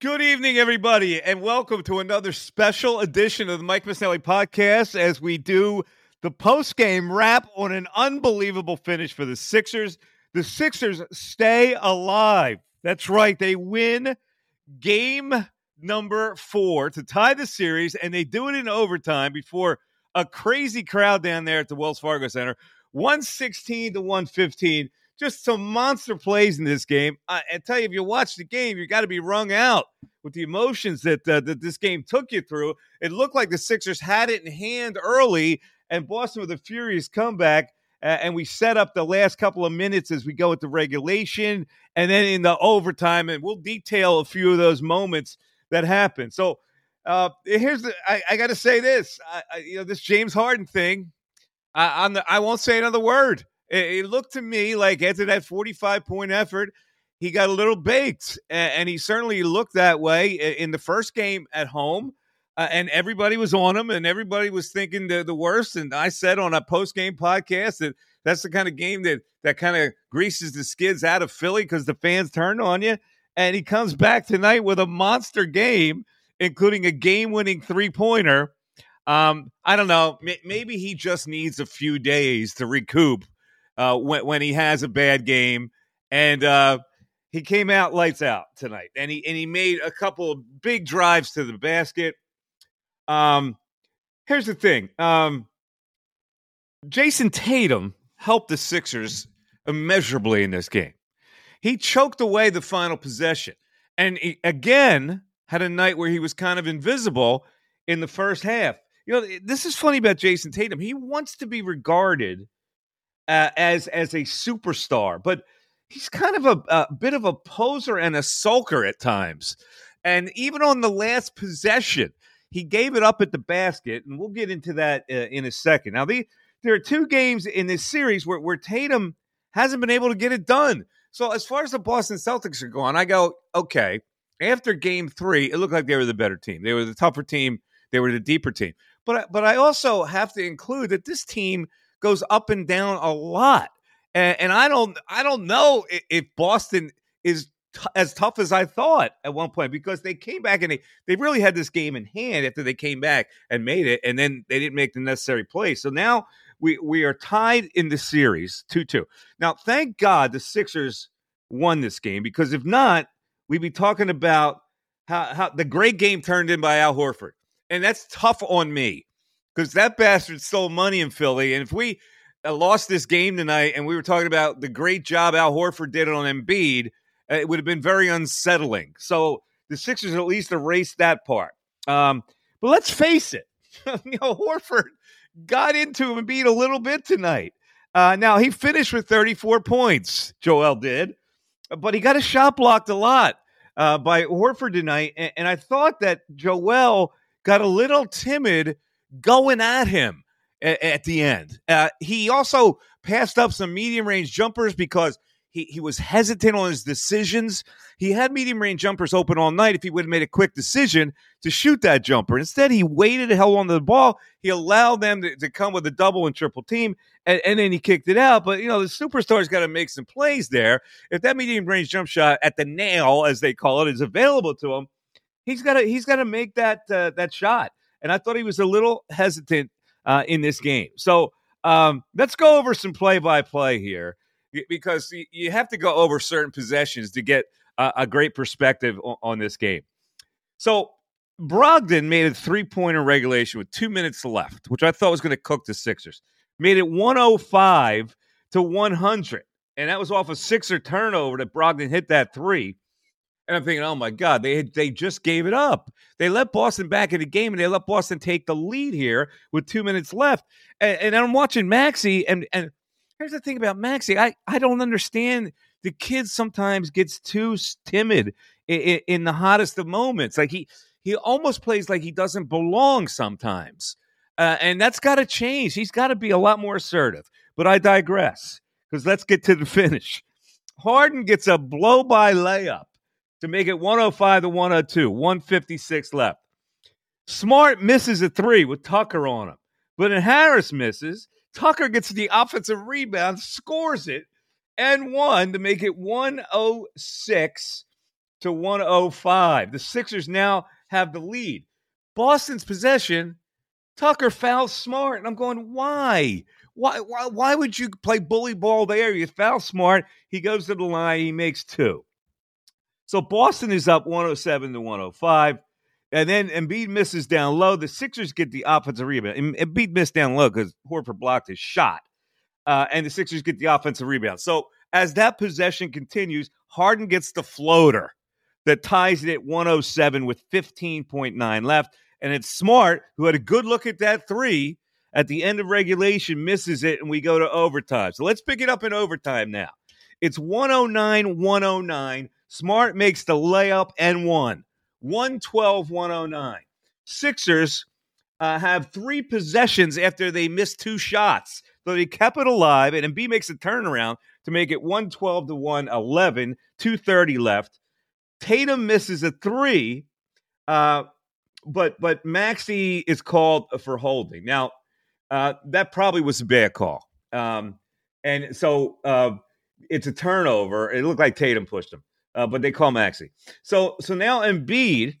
Good evening, everybody, and welcome to another special edition of the Mike Missanelli podcast as we do the post game wrap on an unbelievable finish for the Sixers. The Sixers stay alive. That's right. They win game number four to tie the series, and they do it in overtime before a crazy crowd down there at the Wells Fargo Center. 116 to 115 just some monster plays in this game. I, I tell you, if you watch the game, you got to be wrung out with the emotions that uh, that this game took you through. It looked like the Sixers had it in hand early, and Boston with a furious comeback. Uh, and we set up the last couple of minutes as we go into regulation, and then in the overtime, and we'll detail a few of those moments that happened. So uh, here's the I, I got to say this, I, I, you know, this James Harden thing. I, I'm the, I won't say another word. It, looked to me like after that 45 point effort, he got a little baked, and, he certainly looked that way in the first game at home. Uh, and everybody was on him, and everybody was thinking the, the worst. And I said on a post game podcast that that's the kind of game that that kind of greases the skids out of Philly because the fans turned on you. And he comes back tonight with a monster game, including a game winning three pointer. Um, I don't know. Maybe he just needs a few days to recoup uh, when when he has a bad game, and uh, he came out lights out tonight, and he and he made a couple of big drives to the basket. Um, here's the thing: um, Jayson Tatum helped the Sixers immeasurably in this game. He choked away the final possession, and again had a night where he was kind of invisible in the first half. You know, this is funny about Jayson Tatum. He wants to be regarded uh, as as a superstar, but he's kind of a, a bit of a poser and a sulker at times. And even on the last possession, he gave it up at the basket, and we'll get into that uh, in a second. Now, the, there are two games in this series where, where Tatum hasn't been able to get it done. So, as far as the Boston Celtics are going, I go, okay, after game three, it looked like they were the better team. They were the tougher team, they were the deeper team. But, but I also have to include that this team goes up and down a lot. And, and I don't I don't know if, if Boston is t- as tough as I thought at one point because they came back and they, they really had this game in hand after they came back and made it, and then they didn't make the necessary play. So now we we are tied in the series 2-2. Now, thank God the Sixers won this game because if not, we'd be talking about how, how the great game turned in by Al Horford. And that's tough on me because that bastard stole money in Philly. And if we uh, lost this game tonight and we were talking about the great job Al Horford did on Embiid, uh, it would have been very unsettling. So the Sixers at least erased that part. Um, but let's face it, you know, Horford got into Embiid a little bit tonight. Uh, now he finished with 34 points. Joel did, but he got a shot blocked a lot uh, by Horford tonight, and, and I thought that Joel got a little timid going at him at, at the end. Uh, he also passed up some medium range jumpers because He, he was hesitant on his decisions. He had medium range jumpers open all night if he would have made a quick decision to shoot that jumper. Instead, he waited, held on to the ball. He allowed them to, to come with a double and triple team, and, and then he kicked it out. But, you know, the superstar's got to make some plays there. If that medium range jump shot at the nail, as they call it, is available to him, he's got to he's got to make that uh, that shot. And I thought he was a little hesitant uh, in this game. So um, let's go over some play by play here because you have to go over certain possessions to get a, a great perspective on, on, this game. So Brogdon made a three pointer regulation with two minutes left, which I thought was going to cook the Sixers. Made it 105 to 100. And that was off a Sixer turnover that Brogdon hit that three. And I'm thinking, oh my God, they they just gave it up. They let Boston back in the game, and they let Boston take the lead here with two minutes left. And, and I'm watching Maxey, and and here's the thing about Maxey, I I don't understand. The kid sometimes gets too timid in, in, in the hottest of moments. Like he he almost plays like he doesn't belong sometimes, uh, and that's got to change. He's got to be a lot more assertive. But I digress because let's get to the finish. Harden gets a blow by layup to make it 105 to 102, 156 left. Smart misses a three with Tucker on him. But then Harris misses. Tucker gets the offensive rebound, scores it, and one to make it 106 to 105. The Sixers now have the lead. Boston's possession, Tucker fouls Smart. And I'm going, why? Why, why, why would you play bully ball there? You foul Smart. He goes to the line, he makes two. So Boston is up 107 to 105. And then Embiid misses down low. The Sixers get the offensive rebound. Embiid missed down low because Horford blocked his shot. Uh, and the Sixers get the offensive rebound. So as that possession continues, Harden gets the floater that ties it at 107 with 15.9 left. And it's Smart, who had a good look at that three at the end of regulation, misses it, and we go to overtime. So let's pick it up in overtime now. It's 109 109. Smart makes the layup and one. 112 109. Sixers uh, have three possessions after they missed two shots. So they kept it alive, and Embiid makes a turnaround to make it 112 to 111, 230 left. Tatum misses a three, uh, but but Maxey is called for holding. Now, uh, that probably was a bad call. Um, and so uh, it's a turnover. It looked like Tatum pushed him uh, but they call Maxey. So so now Embiid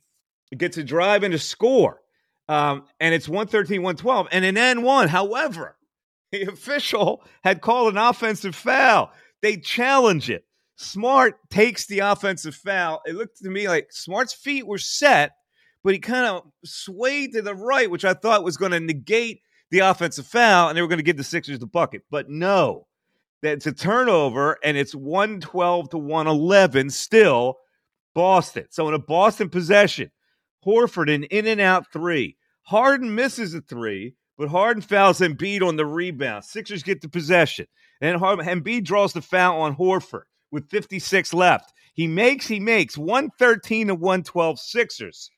gets a drive and a score, um, and it's 113, 112, and an N one. However, the official had called an offensive foul. They challenge it. Smart takes the offensive foul. It looked to me like Smart's feet were set, but he kind of swayed to the right, which I thought was going to negate the offensive foul, and they were going to give the Sixers the bucket. But no, it's a turnover and it's 112 to 111 still Boston. So in a Boston possession, Horford an in and out three. Harden misses a three, but Harden fouls Embiid on the rebound. Sixers get the possession. And Harden, Embiid draws the foul on Horford with 56 left. He makes, he makes 113 to 112 Sixers.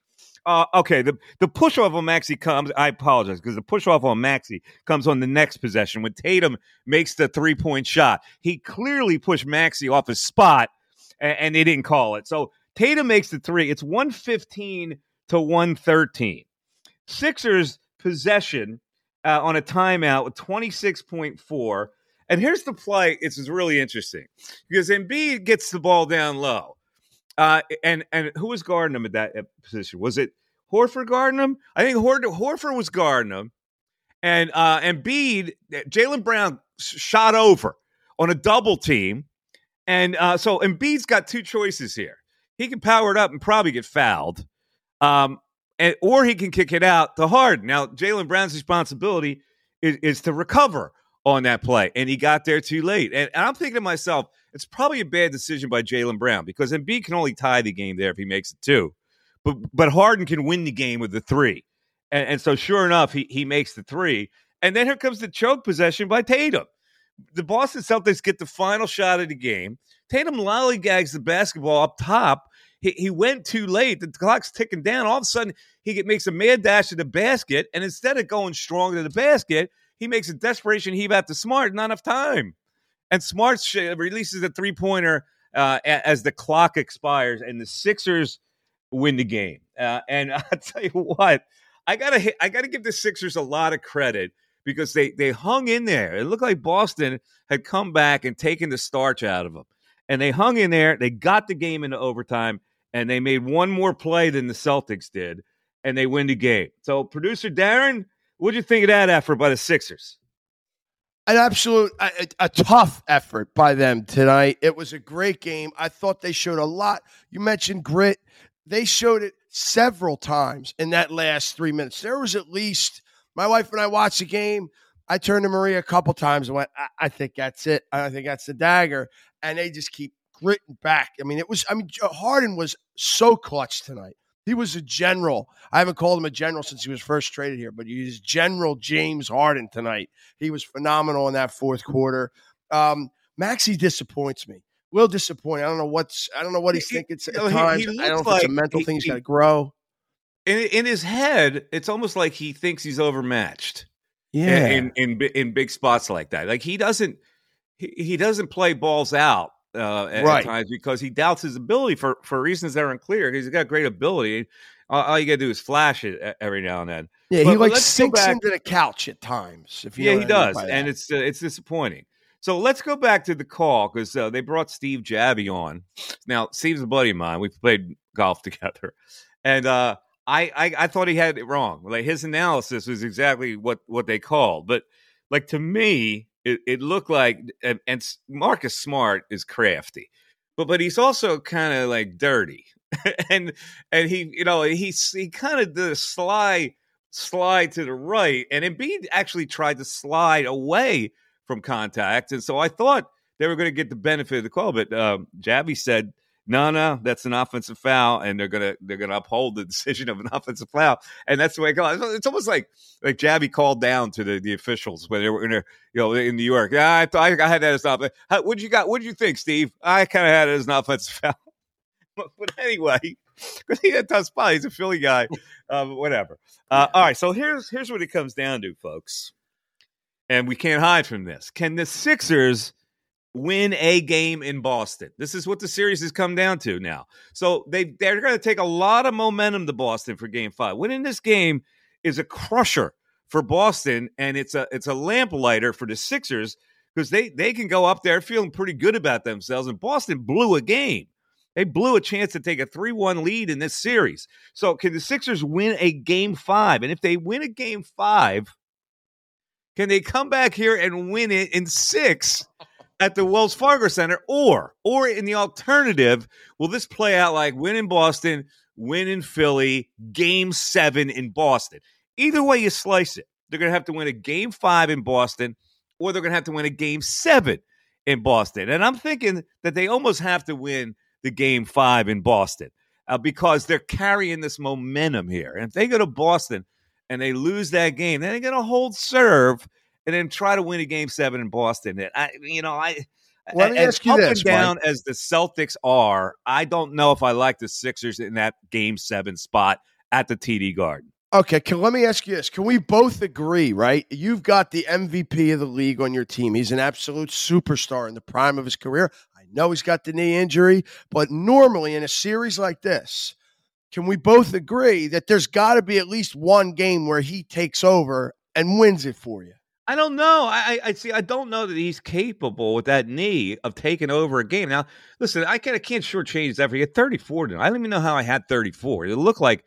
Uh, okay, the the push off on Maxey comes. I apologize because the push off on Maxey comes on the next possession when Tatum makes the three point shot. He clearly pushed Maxey off his spot, and, and they didn't call it. So Tatum makes the three. It's one fifteen to one thirteen. Sixers possession uh, on a timeout with twenty six point four. And here's the play. It's really interesting because Embiid gets the ball down low. Uh, and and who was guarding him at that position? Was it Horford guarding him? I think Hor- Horford was guarding him, and uh, and Bede, Jaylen Brown shot over on a double team, and uh, so Embiid's got two choices here. He can power it up and probably get fouled, um, and or he can kick it out to Harden. Now Jaylen Brown's responsibility is, is to recover on that play, and he got there too late. And, and I'm thinking to myself, it's probably a bad decision by Jaylen Brown because Embiid can only tie the game there if he makes it two, but but Harden can win the game with the three, and, and so sure enough, he he makes the three, and then here comes the choke possession by Tatum. The Boston Celtics get the final shot of the game. Tatum lollygags the basketball up top. He, he went too late. The clock's ticking down. All of a sudden, he makes a mad dash to the basket, and instead of going strong to the basket, he makes a desperation heave out to Smart. Not enough time and Smart sh- releases a three pointer uh, as the clock expires, and the Sixers win the game. Uh, and I'll tell you what, I gotta I gotta give the Sixers a lot of credit because they they hung in there. It looked like Boston had come back and taken the starch out of them, and they hung in there. They got the game into overtime, and they made one more play than the Celtics did, and they win the game. So, producer Darren, what'd you think of that effort by the Sixers? An absolute, a, a, tough effort by them tonight. It was a great game. I thought they showed a lot. You mentioned grit. They showed it several times in that last three minutes. There was at least my wife and I watched the game. I turned to Maria a couple times and went, I, I think that's it. I think that's the dagger. And they just keep gritting back. I mean, it was, I mean, Harden was so clutch tonight. He was a general. I haven't called him a general since he was first traded here, but he's General James Harden tonight. He was phenomenal in that fourth quarter. Um, Maxey disappoints me. Will disappoint. I don't know what's. I don't know what he's he, thinking at times. He I don't know like if it's a mental he, thing. He's got to grow. In in his head, it's almost like he thinks he's overmatched. Yeah. In in in, in big spots like that, like he doesn't he, he doesn't play balls out uh, at, right. at, times because he doubts his ability for for reasons that are unclear. He's got great ability. All, all you got to do is flash it every now and then. Yeah, but, he like sinks into the couch at times. If yeah, he does, and it's uh, it's disappointing. So let's go back to the call because uh, they brought Steve Javie on. Now Steve's a buddy of mine. We've played golf together, and uh, I, I I thought he had it wrong. Like his analysis was exactly what what they called, but like to me, it, it looked like and, Marcus Smart is crafty, but but he's also kind of like dirty, and and he you know he he kind of did a slide slide to the right, and Embiid actually tried to slide away from contact, and so I thought they were going to get the benefit of the call, but um, Javie said no, no, that's an offensive foul, and they're gonna they're gonna uphold the decision of an offensive foul, and that's the way it goes. It's almost like like Javie called down to the, the officials when they were in there, you know, in New York. Yeah, I thought I had that as an offensive. What you got? What did you think, Steve? I kind of had it as an offensive foul, but, but anyway, because he had tough spot. He's a Philly guy, um, whatever. Uh, all right, so here's here's what it comes down to, folks, and we can't hide from this. Can the Sixers? Win a game in Boston. This is what the series has come down to now. So they they're going to take a lot of momentum to Boston for game 5. Winning this game is a crusher for Boston and it's a it's a lamplighter for the Sixers because they they can go up there feeling pretty good about themselves and Boston blew a game. They blew a chance to take a 3-1 lead in this series. So can the Sixers win a game 5? And if they win a game 5, can they come back here and win it in 6? At the Wells Fargo Center, or or in the alternative, will this play out like win in Boston, win in Philly, game seven in Boston? Either way you slice it, they're going to have to win a game five in Boston, or they're going to have to win a game seven in Boston. And I'm thinking that they almost have to win the game five in Boston uh, because they're carrying this momentum here. And if they go to Boston and they lose that game, then they're going to hold serve and then try to win a game seven in Boston. And I, you know, I. Let me as ask you up this, and down Mike. as the Celtics are, I don't know if I like the Sixers in that game seven spot at the TD Garden. Okay, can, let me ask you this. Can we both agree, right? You've got the MVP of the league on your team. He's an absolute superstar in the prime of his career. I know he's got the knee injury, but normally in a series like this, can we both agree that there's got to be at least one game where he takes over and wins it for you? I don't know. I, I see. I don't know that he's capable with that knee of taking over a game. Now, listen, I can't, I can't shortchange that. For you 34 now. I don't even know how I had 34. It looked like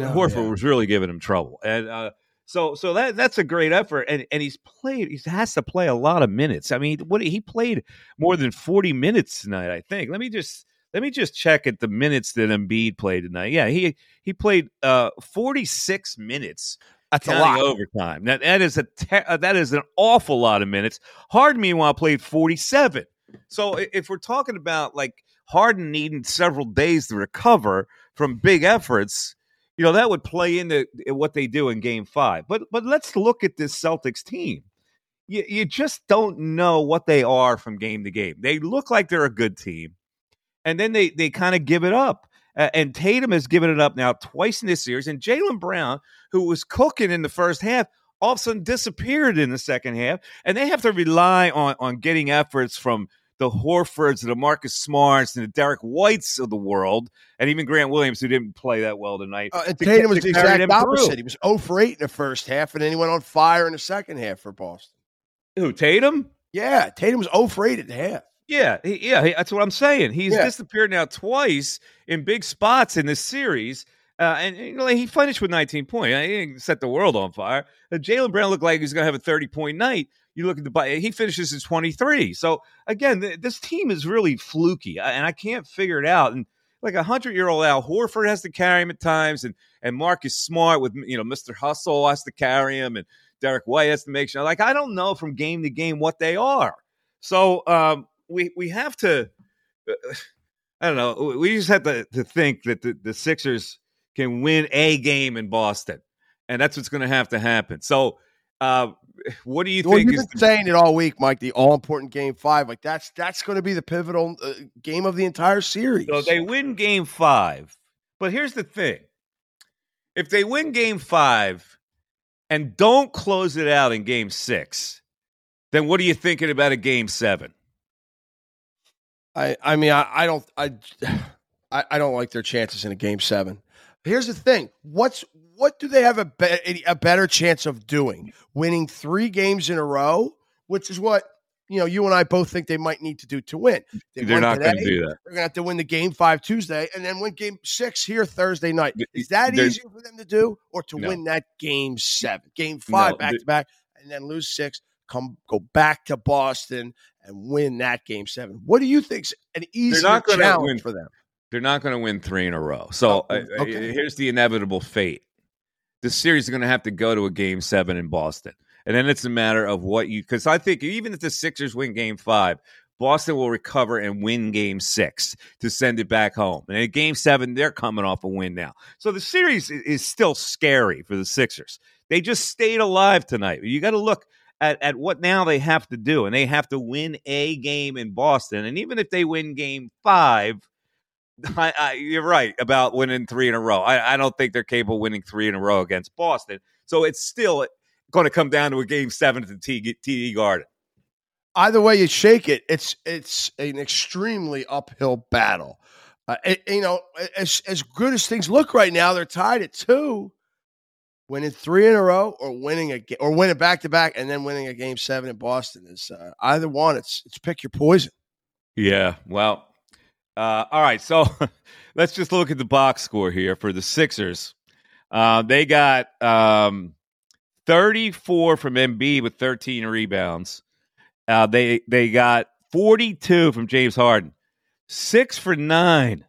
know, Horford yeah. was really giving him trouble, and uh, so so that that's a great effort. And and he's played. He has to play a lot of minutes. I mean, what he played more than 40 minutes tonight. I think. Let me just let me just check at the minutes that Embiid played tonight. Yeah, he he played uh, 46 minutes that's a lot. overtime. That that is a te- uh, that is an awful lot of minutes. Harden, meanwhile, played forty seven. So if we're talking about like Harden needing several days to recover from big efforts, you know that would play into what they do in Game Five. But but let's look at this Celtics team. You you just don't know what they are from game to game. They look like they're a good team, and then they they kind of give it up. Uh, and Tatum has given it up now twice in this series. And Jaylen Brown, who was cooking in the first half, all of a sudden disappeared in the second half, and they have to rely on on getting efforts from the Horfords, the Marcus Smarts, and the Derek Whites of the world, and even Grant Williams, who didn't play that well tonight. Uh, and Tatum was the exact opposite. through. He was 0 for 8 in the first half, and then he went on fire in the second half for Boston. Who Tatum? Yeah, Tatum was 0 for 8 at the half. Yeah, he, yeah, he- that's what I'm saying. He's Yeah. disappeared now twice in big spots in this series. Uh, and you know, he finished with 19 points. He didn't set the world on fire. Uh, Jaylen Brown looked like he's going to have a 30 point night. You look at the he finishes at 23. So again, th- this team is really fluky, and I can't figure it out. And like a hundred year old Al Horford has to carry him at times, and and Marcus Smart with you know Mr. Hustle has to carry him, and Derrick White has to make sure. Like I don't know from game to game what they are. So um, we we have to. uh, I don't know. We just have to, to think that the, the Sixers can win a game in Boston, and that's what's going to have to happen. So, uh, what do you Well, think? you've Is been saying it all week, Mike. The all important game five, like that's that's going to be the pivotal uh, game of the entire series. So they win game five. But here's the thing if they win game five and don't close it out in game six, then what are you thinking about a game seven? I, I mean, I, I don't, I, I, don't like their chances in a game seven. Here's the thing: what's what do they have a be, a better chance of doing? Winning three games in a row, which is what you know. You and I both think they might need to do to win. They They're not going to do that. They're going to have to win the game five Tuesday and then win game six here Thursday night. Is that there's- easier for them to do, or to No. win that game seven, game five back to back, and then lose six? Come go back to Boston and win that game seven. What do you think's an easier challenge win. for them? They're not going to win three in a row. So Oh, uh, okay. here's the inevitable fate. The series is going to have to go to a game seven in Boston. And then it's a matter of what you, because I think even if the Sixers win game five, Boston will recover and win game six to send it back home. And in game seven, they're coming off a win now. So the series is still scary for the Sixers. They just stayed alive tonight. You got to look at, at what now they have to do. And they have to win a game in Boston. And even if they win game five, I, I, you're right about winning three in a row. I, I don't think they're capable of winning three in a row against Boston. So it's still going to come down to a game seven at the TD Garden. Either way you shake it, it's it's an extremely uphill battle. Uh, it- you know, as as good as things look right now, they're tied at two. Winning three in a row, or winning a or winning back to back, and then winning a game seven in Boston is uh, either one. It's it's pick your poison. Yeah. Well, uh, all right. So let's just look at the box score here for the Sixers. Uh, they got um, 34 from Embiid with 13 rebounds. Uh, they they got 42 from James Harden, six for nine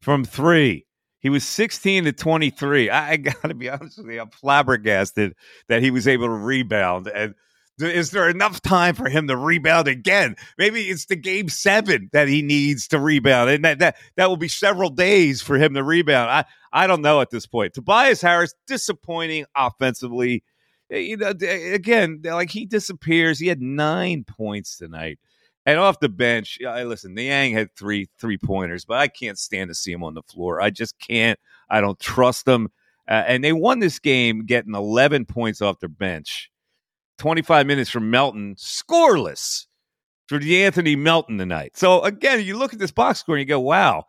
from three. He was 16 to 23. I, I got to be honest with you, I'm flabbergasted that he was able to rebound. And is there enough time for him to rebound again? Maybe it's the game seven that he needs to rebound, and that that, that will be several days for him to rebound. I I don't know at this point. Tobias Harris disappointing offensively. Eh, You know, again, like he disappears. He had nine points tonight. And off the bench, I listen. Niang had three three pointers, but I can't stand to see him on the floor. I just can't. I don't trust him. Uh, and they won this game getting 11 points off their bench. 25 minutes from Melton, scoreless for DeAnthony Melton tonight. So again, you look at this box score and you go, wow.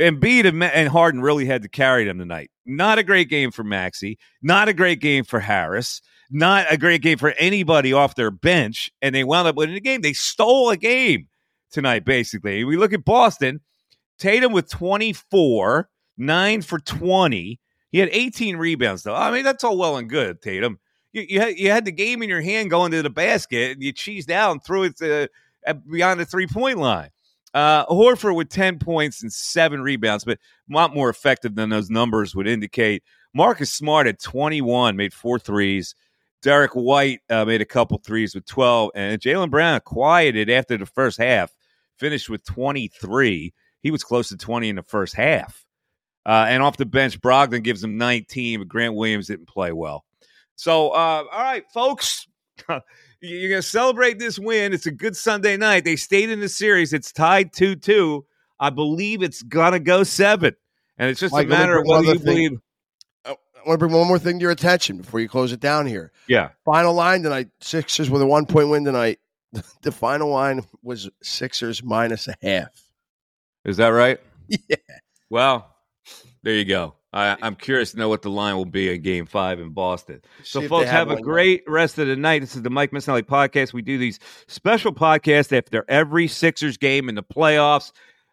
Embiid and, Harden really had to carry them tonight. Not a great game for Maxey. Not a great game for Harris. Not a great game for anybody off their bench. And they wound up winning the game. They stole a game tonight, basically. We look at Boston. Tatum with 24, 9 for 20. He had 18 rebounds, though. I mean, that's all well and good, Tatum. You, you, had, you had the game in your hand going to the basket, and you cheesed out and threw it to, at, beyond the three point line. Uh, Horford with 10 points and seven rebounds, but a lot more effective than those numbers would indicate. Marcus Smart at 21, made four threes. Derrick White uh, made a couple threes with 12. And Jaylen Brown quieted after the first half, finished with 23. He was close to 20 in the first half. Uh, and off the bench, Brogdon gives him 19, but Grant Williams didn't play well. So, uh, all right, folks, you're going to celebrate this win. It's a good Sunday night. They stayed in the series. It's tied 2 2. I believe it's going to go seven. And it's just Mike, a matter of whether you thing. believe. I want to bring one more thing to your attention before you close it down here. Yeah. Final line tonight: Sixers with a one point win tonight. The final line was Sixers minus a half. Is that right? Yeah. Well, there you go. I, I'm curious to know what the line will be in Game Five in Boston. So, folks, they have a great rest of the night. This is the Mike Missanelli podcast. We do these special podcasts after every Sixers game in the playoffs.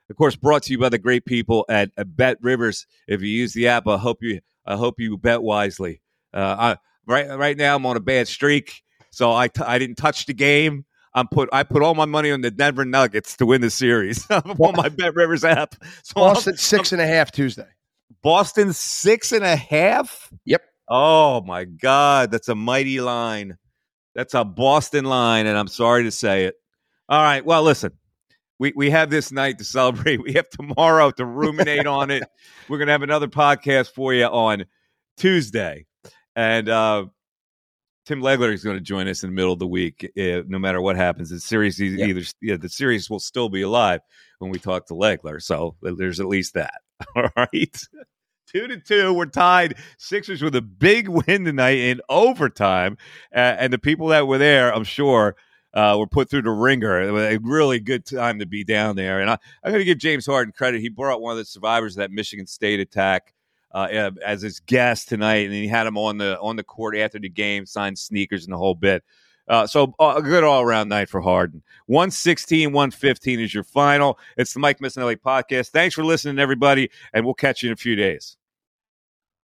Of course, brought to you by the great people at, at Bet Rivers. If you use the app, I hope you I hope you bet wisely. Uh, I, right right now, I'm on a bad streak, so I t- I didn't touch the game. I'm put I put all my money on the Denver Nuggets to win the series on my Bet Rivers app. So I'm- Boston six and a half Tuesday. Boston six and a half. Yep. Oh my God, that's a mighty line. That's a Boston line, and I'm sorry to say it. All right. Well, listen, we we have this night to celebrate. We have tomorrow to ruminate on it. We're gonna have another podcast for you on Tuesday, and uh, Tim Legler is going to join us in the middle of the week. Uh, no matter what happens, the series either yeah, the series will still be alive when we talk to Legler. So there's at least that. All right. Two to two, we're tied. Sixers with a big win tonight in overtime, uh, and the people that were there, I'm sure, uh, were put through the ringer. A really good time to be down there. And I, I'm going to give James Harden credit. He brought one of the survivors of that Michigan State attack uh, uh, as his guest tonight, and he had him on the on the court after the game, signed sneakers and the whole bit. Uh, so uh, a good all around night for Harden. 116, 115 is your final. It's the Mike Missanelli podcast. Thanks for listening, everybody, and we'll catch you in a few days.